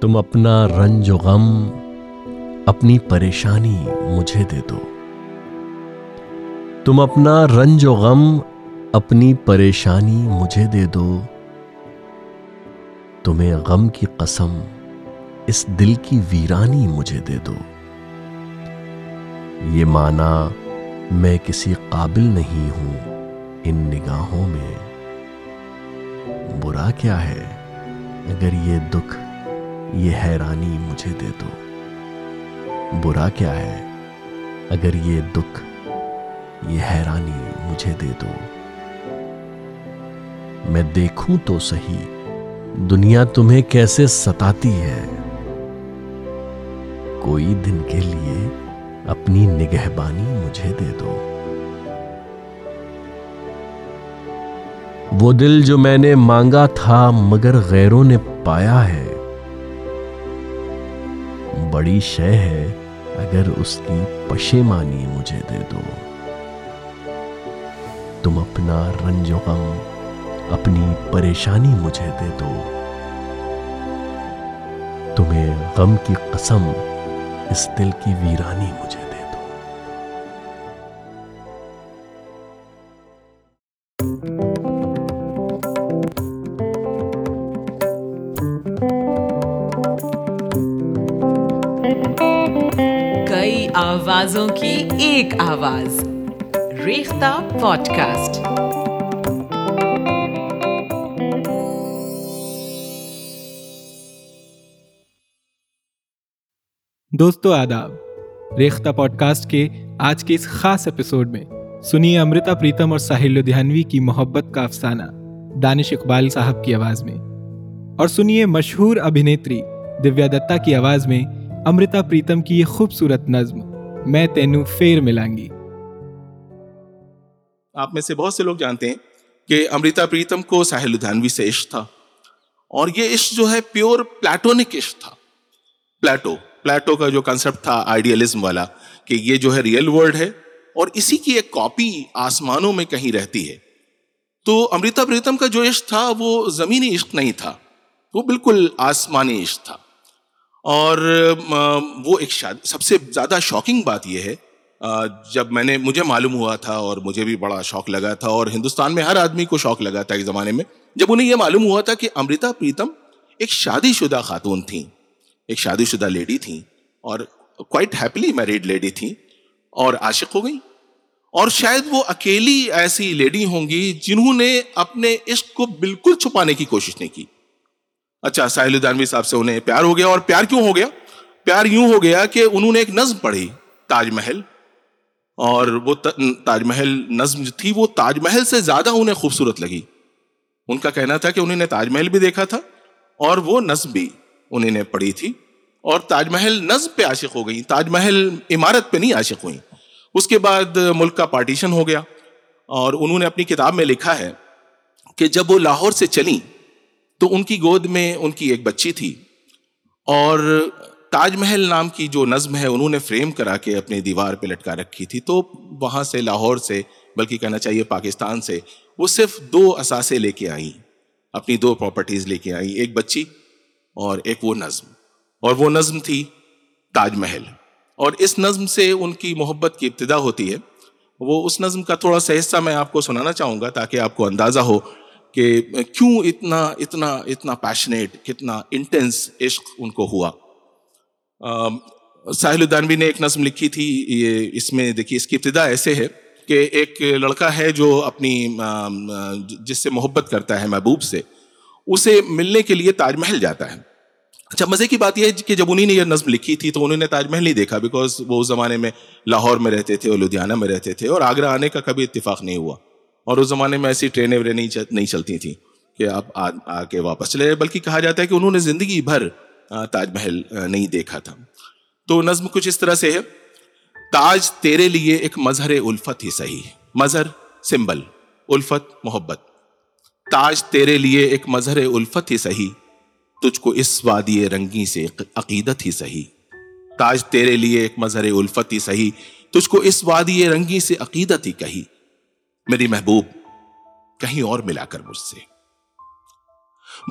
تم اپنا رنج و غم، اپنی پریشانی مجھے دے دو۔ تم اپنا رنج و غم، اپنی پریشانی مجھے دے دو۔ تمہیں غم کی قسم اس دل کی ویرانی مجھے دے دو۔ یہ مانا میں کسی قابل نہیں ہوں ان نگاہوں میں۔ برا کیا ہے اگر یہ دکھ یہ حیرانی مجھے دے دو۔ برا کیا ہے؟ اگر یہ دکھ، یہ حیرانی مجھے دے دو۔ میں دیکھوں تو سہی دنیا تمہیں کیسے ستاتی ہے۔ کوئی دن کے لیے اپنی نگہبانی مجھے دے دو۔ وہ دل جو میں نے مانگا تھا مگر غیروں نے پایا ہے۔ بڑی شے ہے، اگر اس کی پشیمانی مجھے دے دو۔ تم اپنا رنج و غم، اپنی پریشانی مجھے دے دو۔ تمہیں غم کی قسم، اس دل کی ویرانی مجھے آوازوں کی ایک آواز، ریختہ پوڈ کاسٹ دوستو، آداب، ریختہ پوڈ کاسٹ کے آج کے اس خاص ایپیسوڈ میں سنیے امرتا پریتم اور ساحل لدھیانوی کی محبت کا افسانہ دانش اقبال صاحب کی آواز میں۔ اور سنیے مشہور ابھینیتری دیویا دتا کی آواز میں امرتا پریتم کی یہ خوبصورت نظم۔ میں تینوں فیر ملانگی آپ میں سے بہت سے لوگ جانتے ہیں کہ امرتا پریتم کو ساحل لدھیانوی سے عشق تھا اور یہ عشق جو ہے پیور پلیٹونک عشق تھا۔ پلیٹو پلیٹو کا جو کنسپٹ تھا آئیڈیلزم والا کہ یہ جو ہے ریئل ورلڈ ہے اور اسی کی ایک کاپی آسمانوں میں کہیں رہتی ہے۔ تو امرتا پریتم کا جو عشق تھا وہ زمینی عشق نہیں تھا، وہ بالکل آسمانی عشق تھا۔ اور وہ ایک شاد سب سے زیادہ شاکنگ بات یہ ہے جب میں نے، مجھے معلوم ہوا تھا اور مجھے بھی بڑا شوق لگا تھا اور ہندوستان میں ہر آدمی کو شوق لگا تھا ایک زمانے میں، جب انہیں یہ معلوم ہوا تھا کہ امرتا پریتم ایک شادی شدہ خاتون تھیں، ایک شادی شدہ لیڈی تھیں اور کوائٹ ہیپیلی میریڈ لیڈی تھیں اور عاشق ہو گئی اور شاید وہ اکیلی ایسی لیڈی ہوں گی جنہوں نے اپنے عشق کو بالکل چھپانے کی کوشش نہیں کی۔ اچھا ساحل دانوی صاحب سے انہیں پیار ہو گیا اور پیار کیوں ہو گیا؟ پیار یوں ہو گیا کہ انہوں نے ایک نظم پڑھی، تاج محل۔ اور وہ تاج محل نظم جو تھی، وہ تاج محل سے زیادہ انہیں خوبصورت لگی۔ ان کا کہنا تھا کہ انہوں نے تاج محل بھی دیکھا تھا اور وہ نظم بھی انہیں نے پڑھی تھی۔ اور تاج محل نظم پہ عاشق ہو گئی تاج محل عمارت پہ نہیں عاشق ہوئی اس کے بعد ملک کا پارٹیشن ہو گیا اور انہوں نے اپنی کتاب میں لکھا ہے کہ جب وہ لاہور سے چلیں تو ان کی گود میں ان کی ایک بچی تھی اور تاج محل نام کی جو نظم ہے، انہوں نے فریم کرا کے اپنی دیوار پہ لٹکا رکھی تھی۔ تو وہاں سے لاہور سے، بلکہ کہنا چاہیے پاکستان سے، وہ صرف دو اثاثے لے کے آئیں۔ اپنی دو پراپرٹیز لے کے آئیں، ایک بچی اور ایک وہ نظم۔ اور وہ نظم تھی تاج محل۔ اور اس نظم سے ان کی محبت کی ابتدا ہوتی ہے۔ وہ اس نظم کا تھوڑا سا حصہ میں آپ کو سنانا چاہوں گا تاکہ آپ کو اندازہ ہو کہ کیوں اتنا اتنا اتنا پیشنیٹ کتنا انٹینس عشق ان کو ہوا؟ ساحل الدانوی نے ایک نظم لکھی تھی، یہ اس میں دیکھیے، اس کی ابتدا ایسے ہے کہ ایک لڑکا ہے جو اپنی جس سے محبت کرتا ہے محبوب سے، اسے ملنے کے لیے تاج محل جاتا ہے۔ اچھا مزے کی بات یہ ہے کہ جب انہیں نے یہ نظم لکھی تھی تو انہوں نے تاج محل نہیں دیکھا بیکاز وہ اس زمانے میں لاہور میں رہتے تھے اور لدھیانہ میں رہتے تھے اور آگرہ آنے کا کبھی اتفاق نہیں ہوا۔ اور اس زمانے میں ایسی ٹرینیں ویریں نہیں چلتی تھیں کہ آپ آ کے واپس چلے، بلکہ کہا جاتا ہے کہ انہوں نے زندگی بھر تاج محل نہیں دیکھا تھا۔ تو نظم کچھ اس طرح سے ہے۔ تاج تیرے لیے ایک مظہر الفت ہی صحیح مظہر، سمبل، الفت، محبت۔ تاج تیرے لیے ایک مظہر الفت ہی صحیح، تجھ کو اس وادی رنگی سے عقیدت ہی صحیح۔ تاج تیرے لیے ایک مظہر الفت ہی صحیح، تجھ کو اس وادی رنگی سے عقیدت ہی کہی۔ میری محبوب، کہیں اور ملا کر مجھ سے۔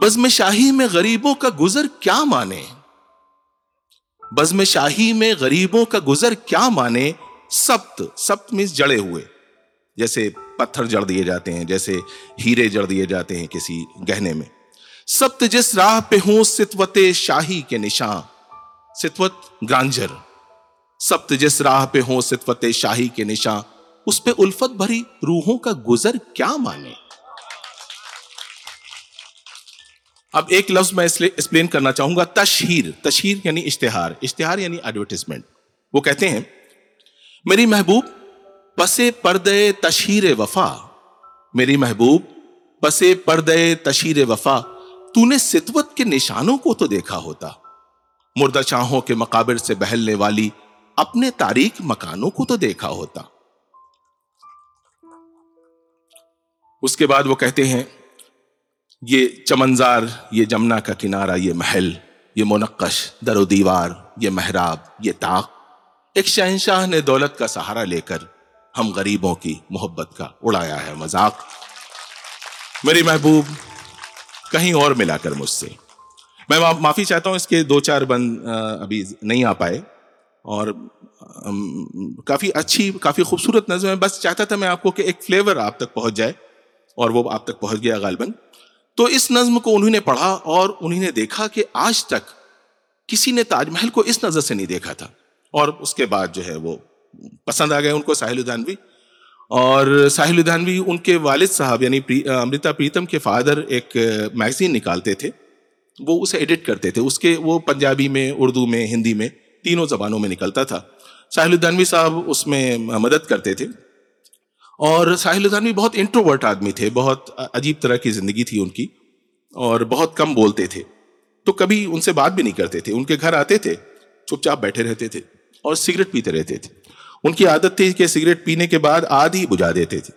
بزم شاہی میں غریبوں کا گزر کیا مانے؟ بزم شاہی میں غریبوں کا گزر کیا مانے؟ سپت سپت میں جڑے ہوئے۔ جیسے پتھر جڑ دیے جاتے ہیں، جیسے ہیرے جڑ دیے جاتے ہیں کسی گہنے میں۔ سپت جس راہ پہ ہوں، ستوت شاہی کے نشان ستوت گرانجر سپت جس راہ پہ ہوں، ستوت شاہی کے نشان اس پہ الفت بھری روحوں کا گزر کیا مانے؟ اب ایک لفظ میں ایکسپلین کرنا چاہوں گا، تشہیر تشہیر یعنی اشتہار اشتہار یعنی ایڈورٹیزمنٹ وہ کہتے ہیں، میری محبوب پسے پردے تشہیر وفا، میری محبوب پسے پردے تشہیر وفا تو نے ستوت کے نشانوں کو تو دیکھا ہوتا۔ مردہ چاہوں کے مقابر سے بہلنے والی اپنے تاریخ مکانوں کو تو دیکھا ہوتا۔ اس کے بعد وہ کہتے ہیں، یہ چمنزار، یہ جمنا کا کنارہ، یہ محل، یہ منقش، در و دیوار، یہ محراب، یہ تاق۔ ایک شہنشاہ نے دولت کا سہارا لے کر ہم غریبوں کی محبت کا اڑایا ہے مذاق۔ میری محبوب، کہیں اور ملا کر مجھ سے۔ میں معافی چاہتا ہوں، اس کے دو چار بند ابھی نہیں آ پائے۔ اور کافی اچھی، کافی خوبصورت نظم ہے۔ بس چاہتا تھا میں آپ کو کہ ایک فلیور آپ تک پہنچ جائے۔ اور وہ آپ تک پہنچ گیا غالباً۔ تو اس نظم کو انہوں نے پڑھا اور انہوں نے دیکھا کہ آج تک کسی نے تاج محل کو اس نظر سے نہیں دیکھا تھا۔ اور اس کے بعد جو ہے وہ پسند آ گئے ان کو ساحل ادانوی اور ساحل ادانوی ان کے والد صاحب یعنی امرتا پریتم کے فادر ایک میگزین نکالتے تھے۔ وہ اسے ایڈٹ کرتے تھے۔ اس کے وہ پنجابی میں، اردو میں، ہندی میں تینوں زبانوں میں نکلتا تھا۔ ساحل الدانوی صاحب اس میں مدد کرتے تھے۔ اور ساحل الدانوی بہت انٹروورٹ آدمی تھے، بہت عجیب طرح کی زندگی تھی ان کی اور بہت کم بولتے تھے۔ تو کبھی ان سے بات بھی نہیں کرتے تھے، ان کے گھر آتے تھے، چپ چاپ بیٹھے رہتے تھے اور سگریٹ پیتے رہتے تھے۔ ان کی عادت تھی کہ سگریٹ پینے کے بعد آدھی بجھا دیتے تھے۔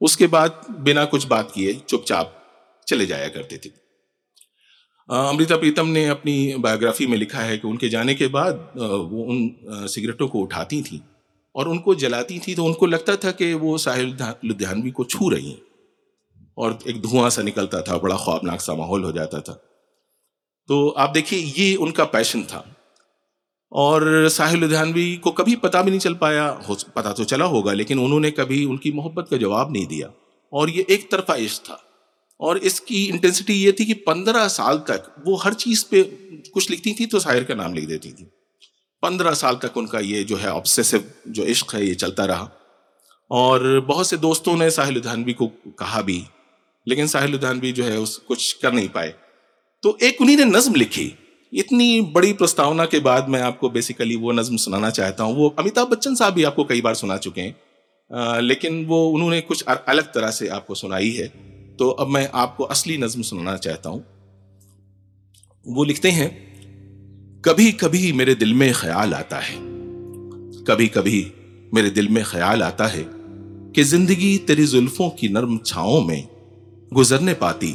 اس کے بعد بنا کچھ بات کیے، چپ چاپ چلے جایا کرتے تھے۔ امرتا پریتم نے اپنی بایوگرافی میں لکھا ہے کہ ان کے جانے کے بعد وہ ان سگریٹوں کو اٹھاتی تھیں۔ اور ان کو جلاتی تھیں تو ان کو لگتا تھا کہ وہ ساحل لدھیانوی کو چھو رہی ہیں۔ اور ایک دھواں سا نکلتا تھا، بڑا خوابناک سا ماحول ہو جاتا تھا۔ تو آپ دیکھیے، یہ ان کا پیشن تھا۔ اور ساحل لدھیانوی کو کبھی پتا بھی نہیں چل پایا پتا تو چلا ہوگا، لیکن انہوں نے کبھی ان کی محبت کا جواب نہیں دیا۔ اور یہ ایک طرفہ عشق تھا۔ اور اس کی انٹینسٹی یہ تھی کہ پندرہ سال تک وہ ہر چیز پہ کچھ لکھتی تھی تو شاعر کا نام لکھ دیتی تھی۔ پندرہ سال تک ان کا یہ جو ہے آبسیسو جو عشق ہے، یہ چلتا رہا۔ اور بہت سے دوستوں نے ساحل ادھانوی کو کہا بھی، لیکن ساحل ادھانوی جو ہے اس کچھ کر نہیں پائے۔ تو ایک انہیں نے نظم لکھی۔ اتنی بڑی پرستاونا کے بعد میں آپ کو بیسیکلی وہ نظم سنانا چاہتا ہوں۔ وہ امیتابھ بچن صاحب بھی آپ کو کئی بار سنا چکے ہیں۔ لیکن وہ انہوں نے کچھ الگ طرح سے آپ کو سنائی ہے۔ تو اب میں آپ کو اصلی نظم سنانا چاہتا ہوں۔ وہ لکھتے ہیں کبھی کبھی میرے دل میں خیال آتا ہے۔ کبھی کبھی میرے دل میں خیال آتا ہے کہ زندگی تیری زلفوں کی نرم چھاؤں میں گزرنے پاتی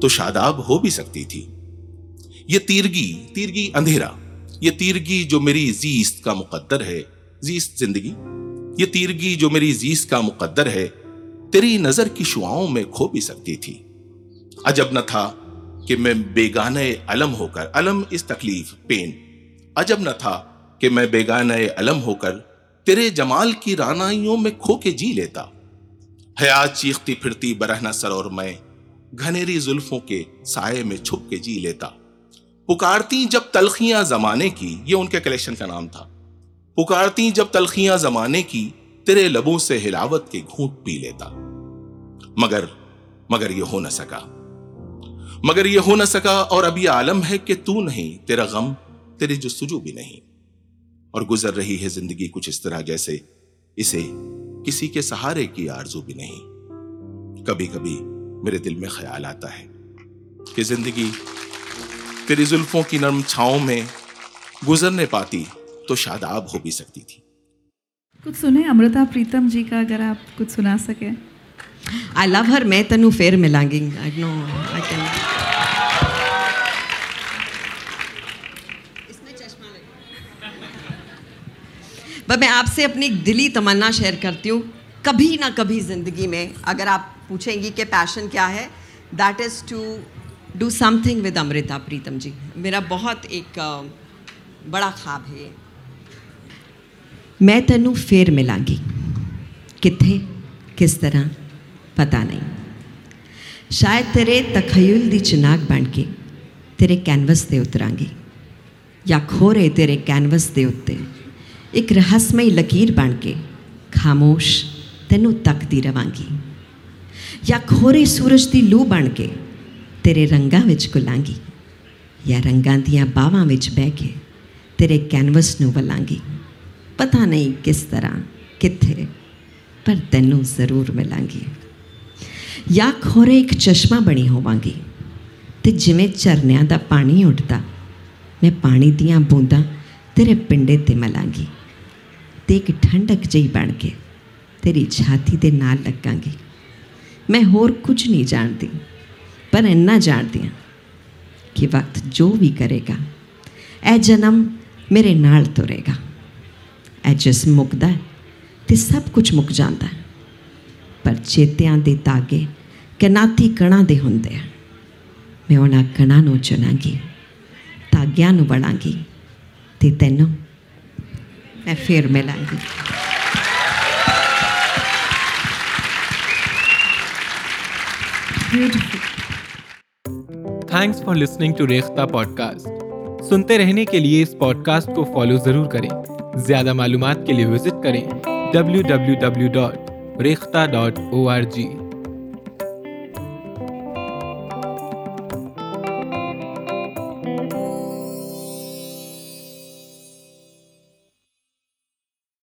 تو شاداب ہو بھی سکتی تھی۔ یہ تیرگی تیرگی اندھیرا، یہ تیرگی جو میری زیست کا مقدر ہے، زیست زندگی، یہ تیرگی جو میری زیست کا مقدر ہے، تیری نظر کی شعاؤں میں کھو بھی سکتی تھی۔ عجب نہ تھا کہ میں بیگانے علم ہو کر، علم اس تکلیف پین عجب نہ تھا کہ میں بیگانے علم ہو کر تیرے جمال کی رانائیوں میں کھو کے جی لیتا۔ حیات چیختی پھرتی برہنا سر اور میں گھنیری زلفوں کے سائے میں چھپ کے جی لیتا۔ پکارتی جب تلخیاں زمانے کی، یہ ان کے کلیکشن کا نام تھا۔ پکارتی جب تلخیاں زمانے کی، تیرے لبوں سے ہلاوت کے گھونٹ پی لیتا۔ مگر مگر یہ ہو نہ سکا۔ مگر یہ ہو نہ سکا اور اب یہ عالم ہے کہ تو نہیں، تیرا غم، تیری جستجو بھی نہیں۔ اور گزر رہی ہے زندگی کچھ اس طرح جیسے اسے کسی کے سہارے کی آرزو بھی نہیں۔ کبھی کبھی میرے دل میں خیال آتا ہے کہ زندگی تیری زلفوں کی نرم چھاؤں میں گزرنے پاتی تو شاداب ہو بھی سکتی تھی۔ کچھ سنیں امرتا پریتم جی کا، اگر آپ کچھ سنا سکیں۔ آئی لو ہر میں تینوں فیر ملیں گی میں آپ سے اپنی دلی تمنا شیئر کرتی ہوں۔ کبھی نہ کبھی زندگی میں اگر آپ پوچھیں گی کہ پیشن کیا ہے that is to do something with Amrita Pritam ji میرا بہت ایک بڑا خواب ہے میں تینوں فیر ملانگی کتنے کس طرح؟ ਤਰ੍ਹਾਂ ਪਤਾ ਨਹੀਂ ਸ਼ਾਇਦ ਤੇਰੇ ਤਖਯਲ ਦੀ ਚਿਨਾਕ ਬਣ ਕੇ ਤੇਰੇ ਕੈਨਵਸ ਤੇ ਉਤਰਾਂਗੀ ਜਾਂ ਖੋਰੇ ਤੇਰੇ ਕੈਨਵਸ ਦੇ ਉੱਤੇ ਇੱਕ ਰਹੱਸਮਈ ਲਕੀਰ ਬਣ ਕੇ ਖਾਮੋਸ਼ ਤੈਨੂੰ ਤੱਕਦੀ ਰਵਾਂਗੀ ਜਾਂ ਖੋਰੇ ਸੂਰਜ ਦੀ ਲੂ ਬਣ ਕੇ ਤੇਰੇ ਰੰਗਾਂ ਵਿੱਚ ਘੁਲਾਂਗੀ ਜਾਂ ਰੰਗਾਂ ਦੀਆਂ ਬਾਹਾਂ ਵਿੱਚ ਬਹਿ ਕੇ ਤੇਰੇ ਕੈਨਵਸ ਨੂੰ ਵਲਾਂਗੀ ਪਤਾ ਨਹੀਂ ਕਿਸ ਤਰ੍ਹਾਂ ਕਿੱਥੇ ਪਰ ਤੈਨੂੰ ਜ਼ਰੂਰ ਮਿਲਾਂਗੀ ਜਾਂ ਖੋਰੇ ਇੱਕ ਚਸ਼ਮਾ ਬਣੀ ਹੋਵਾਂਗੀ ਤੇ ਜਿਵੇਂ ਝਰਨਿਆਂ ਦਾ ਪਾਣੀ ਉੱਡਦਾ ਮੈਂ ਪਾਣੀ ਦੀਆਂ ਬੂੰਦਾਂ ਤੇਰੇ ਪਿੰਡੇ ਤੇ ਮਲਾਂਗੀ ਤੇ ਇੱਕ ਠੰਡਕ ਜਿਹੀ ਬਣ ਕੇ ਤੇਰੀ ਛਾਤੀ ਦੇ ਨਾਲ ਲੱਗਾਂਗੀ ਮੈਂ ਹੋਰ ਕੁਝ ਨਹੀਂ ਜਾਣਦੀ ਪਰ ਇੰਨਾ ਜਾਣਦੀ ਹਾਂ ਕਿ ਵਕਤ ਜੋ ਵੀ ਕਰੇਗਾ ਇਹ ਜਨਮ ਮੇਰੇ ਨਾਲ ਤੁਰੇਗਾ ਇਹ ਜਿਸਮ ਮੁੱਕਦਾ ਹੈ ਤੇ ਸਭ ਕੁਝ ਮੁੱਕ ਜਾਂਦਾ ਹੈ ਪਰ ਚੇਤਿਆਂ ਦੇ ਤਾਗੇ ਕਨਾਤੀ ਕਣਾ ਦੇ ਹੁੰਦੇ ਮੈਂ ਉਹਨਾਂ ਕਣਾ ਨੂੰ ਚੁਣਾਂਗੀ ਤਾਗਿਆਂ ਨੂੰ ਬਣਾਂਗੀ ਤੇ ਤੈਨੂੰ ਮੈਂ ਫੇਰ ਮਿਲਾਂਗੀ। Thanks for listening to Rekhta podcast سنتے رہنے کے لیے اس پوڈ کاسٹ کو فالو ضرور کریں زیادہ معلومات کے لیے وزٹ کریں W W W dot Rekhta dot O R G